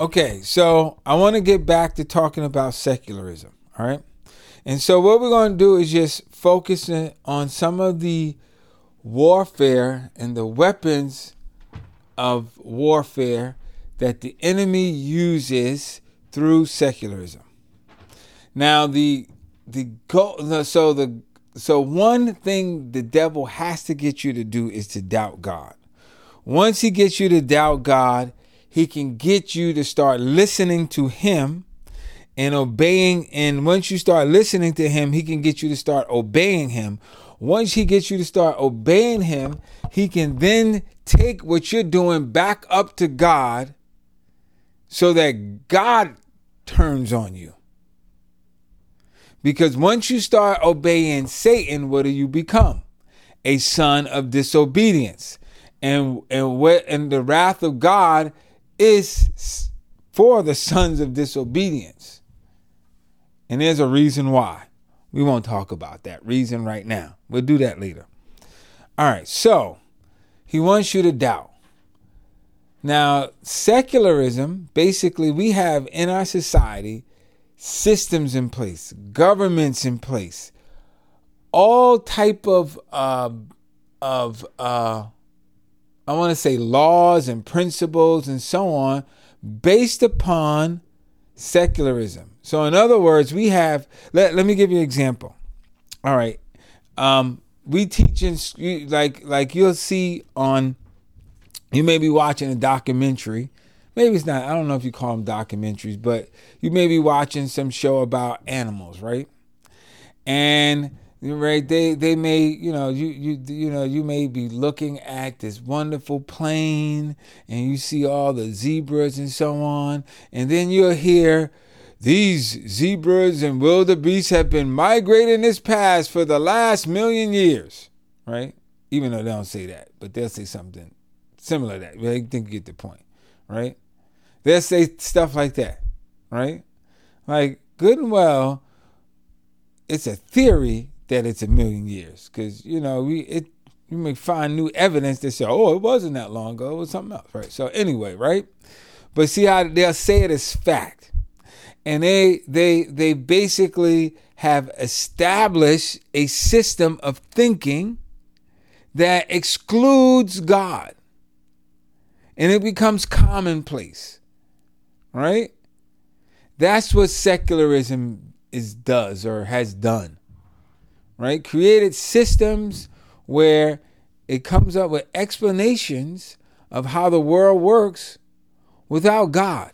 Okay, so I want to get back to talking about secularism. All right. And so what we're going to do is just focus on some of the warfare and the weapons of warfare that the enemy uses through secularism. Now the the go so the so one thing the devil has to get you to do is to doubt God. Once he gets you to doubt God, he can get you to start listening to him and obeying and once you start listening to him, he can get you to start obeying him. Once he gets you to start obeying him, he can then take what you're doing back up to God so that God turns on you. Because once you start obeying Satan, what do you become? A son of disobedience. And and what and the wrath of God is for the sons of disobedience. And there's a reason why. We won't talk about that reason right now. We'll do that later. All right, so he wants you to doubt. Now, secularism, basically, we have in our society systems in place, governments in place, all type of uh, of uh, I want to say laws and principles and so on, based upon secularism. So, in other words, we have. Let Let me give you an example. All right, um, we teach in like like you'll see on. You may be watching a documentary maybe it's not, I don't know if you call them documentaries, but you may be watching some show about animals, right? And right? They they may you know you you you know you may be looking at this wonderful plain and you see all the zebras and so on. And then you'll hear these zebras and wildebeests have been migrating this pass for the last million years right? Even though they don't say that but they'll say something similar to that. They think you get the point right? They'll say stuff like that, right? Like good and well, it's a theory that it's a million years because you know we it you may find new evidence that say, oh, it wasn't that long ago, it was something else, right? So anyway, right? But see how they'll say it as fact, and they they they basically have established a system of thinking that excludes God, and it becomes commonplace right? That's what secularism is does or has done. Right? Created systems where it comes up with explanations of how the world works without God.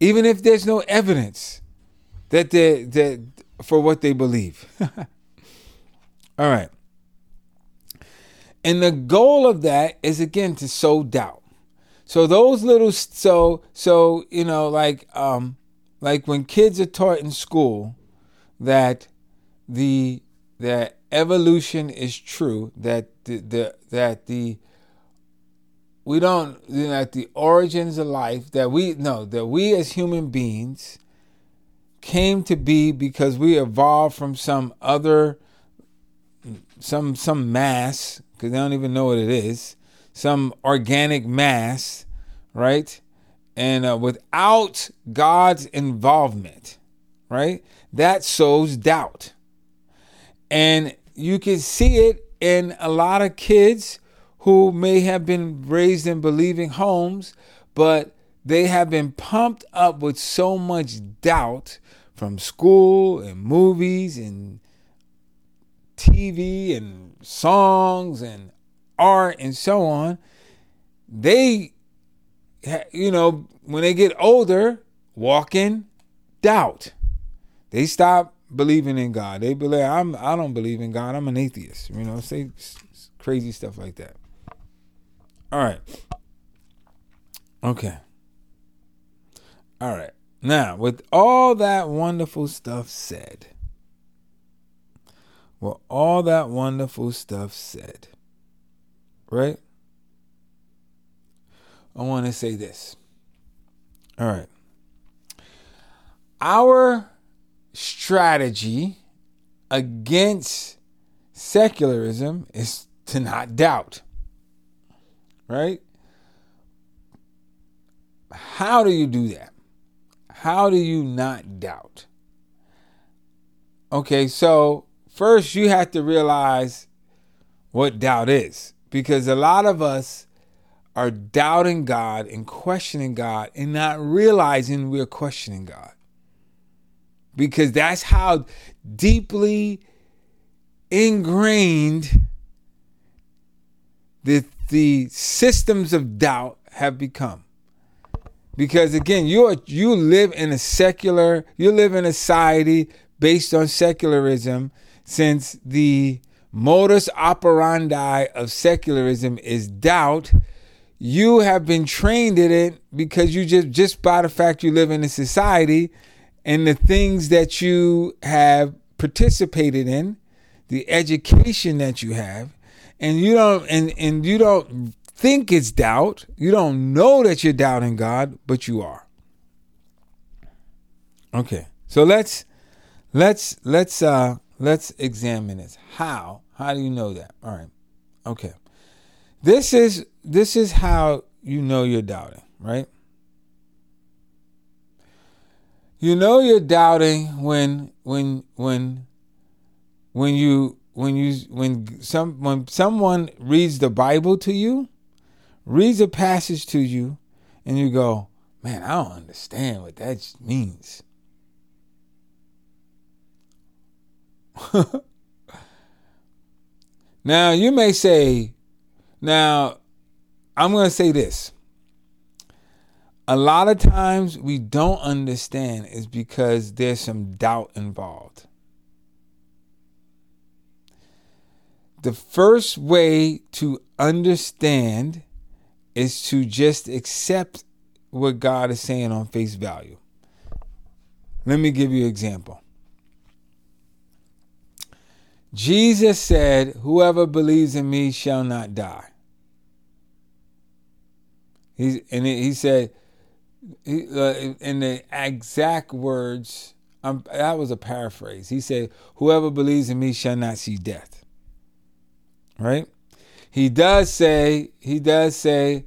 Even if there's no evidence that they that for what they believe. All right. And the goal of that is again to sow doubt. So those little so so you know like um like when kids are taught in school that the that evolution is true that the, the that the we don't that the origins of life that we know that we as human beings came to be because we evolved from some other some some mass because they don't even know what it is some organic mass, right? And uh, without God's involvement, right? That sows doubt. And you can see it in a lot of kids who may have been raised in believing homes, but they have been pumped up with so much doubt from school and movies and TV and songs and art and so on, they, you know, when they get older, walk in doubt. They stop believing in God. They believe I'm. I don't believe in God. I'm an atheist. You know, say crazy stuff like that. All right. Okay. All right. Now, with all that wonderful stuff said, well, all that wonderful stuff said, right? I want to say this. All right. Our strategy against secularism is to not doubt. Right? how do you do that? How do you not doubt? Okay, so first you have to realize what doubt is because a lot of us are doubting God and questioning God and not realizing we're questioning God. Because that's how deeply ingrained the, the systems of doubt have become. Because again, you are, you live in a secular, you live in a society based on secularism since the modus operandi of secularism is doubt you have been trained in it because you just just by the fact you live in a society and the things that you have participated in the education that you have and you don't and and you don't think it's doubt you don't know that you're doubting god but you are. Okay so let's let's let's uh let's examine this. How how do you know that? All right okay. This is this is how you know you're doubting, right? You know you're doubting when when when when you when you when some when someone reads the Bible to you, reads a passage to you, and you go, "Man, I don't understand what that means." now you may say, now I'm going to say this. A lot of times we don't understand is because there's some doubt involved. The first way to understand is to just accept what God is saying on face value. Let me give you an example. Jesus said, Whoever believes in me shall not die. He and he said, he, uh, in the exact words, that was a paraphrase. He said, "Whoever believes in me shall not see death." Right? He does say. He does say,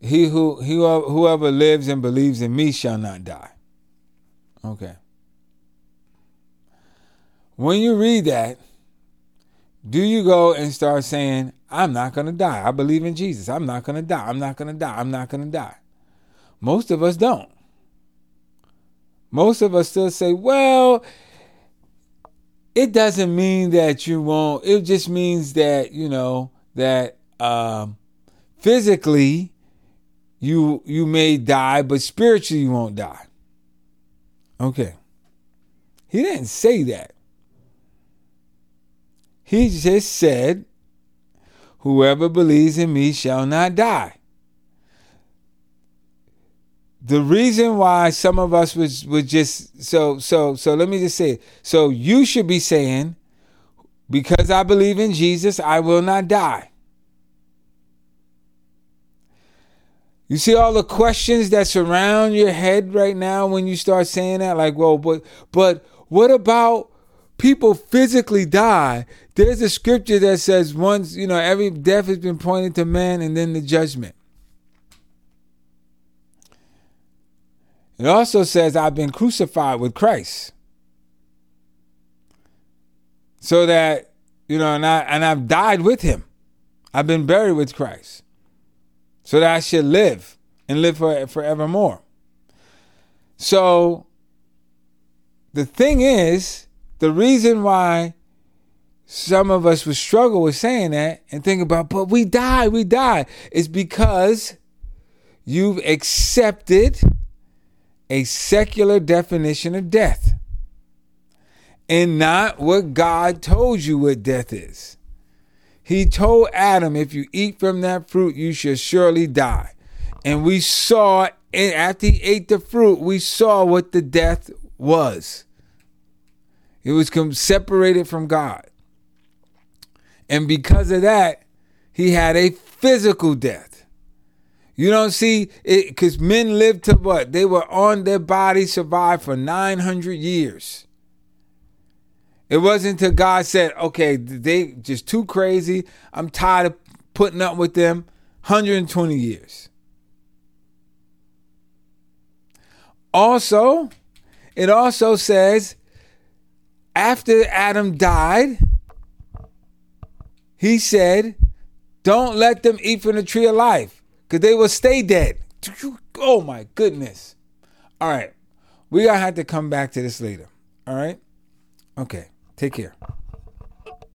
"He who he whoever lives and believes in me shall not die." Okay. When you read that, do you go and start saying, I'm not going to die. I believe in Jesus. I'm not going to die. I'm not going to die. I'm not going to die. Most of us don't. Most of us still say, well, it doesn't mean that you won't. It just means that, you know, that um, physically you you may die, but spiritually you won't die. Okay. He didn't say that. He just said Whoever believes in me shall not die. The reason why some of us was would just so so so let me just say it. so you should be saying because I believe in Jesus I will not die. You see all the questions that surround your head right now when you start saying that like well but but what about people physically die, there's a scripture that says once, you know, every death has been pointed to man and then the judgment. It also says, I've been crucified with Christ. So that, you know, and, I, and I've died with him. I've been buried with Christ. So that I should live and live for, forevermore. So the thing is, the reason why some of us would struggle with saying that and think about, but we die, we die, is because you've accepted a secular definition of death and not what God told you what death is. He told Adam, if you eat from that fruit, you shall surely die. And we saw, and after he ate the fruit, we saw what the death was. It was separated from God. And because of that, he had a physical death. You don't see it because men lived to what? They were on their body, survived for 900 years. It wasn't until God said, okay, they just too crazy. I'm tired of putting up with them. 120 years. Also, it also says after Adam died, he said, Don't let them eat from the tree of life, because they will stay dead. Oh my goodness. All right. We gotta have to come back to this later. All right? Okay. Take care.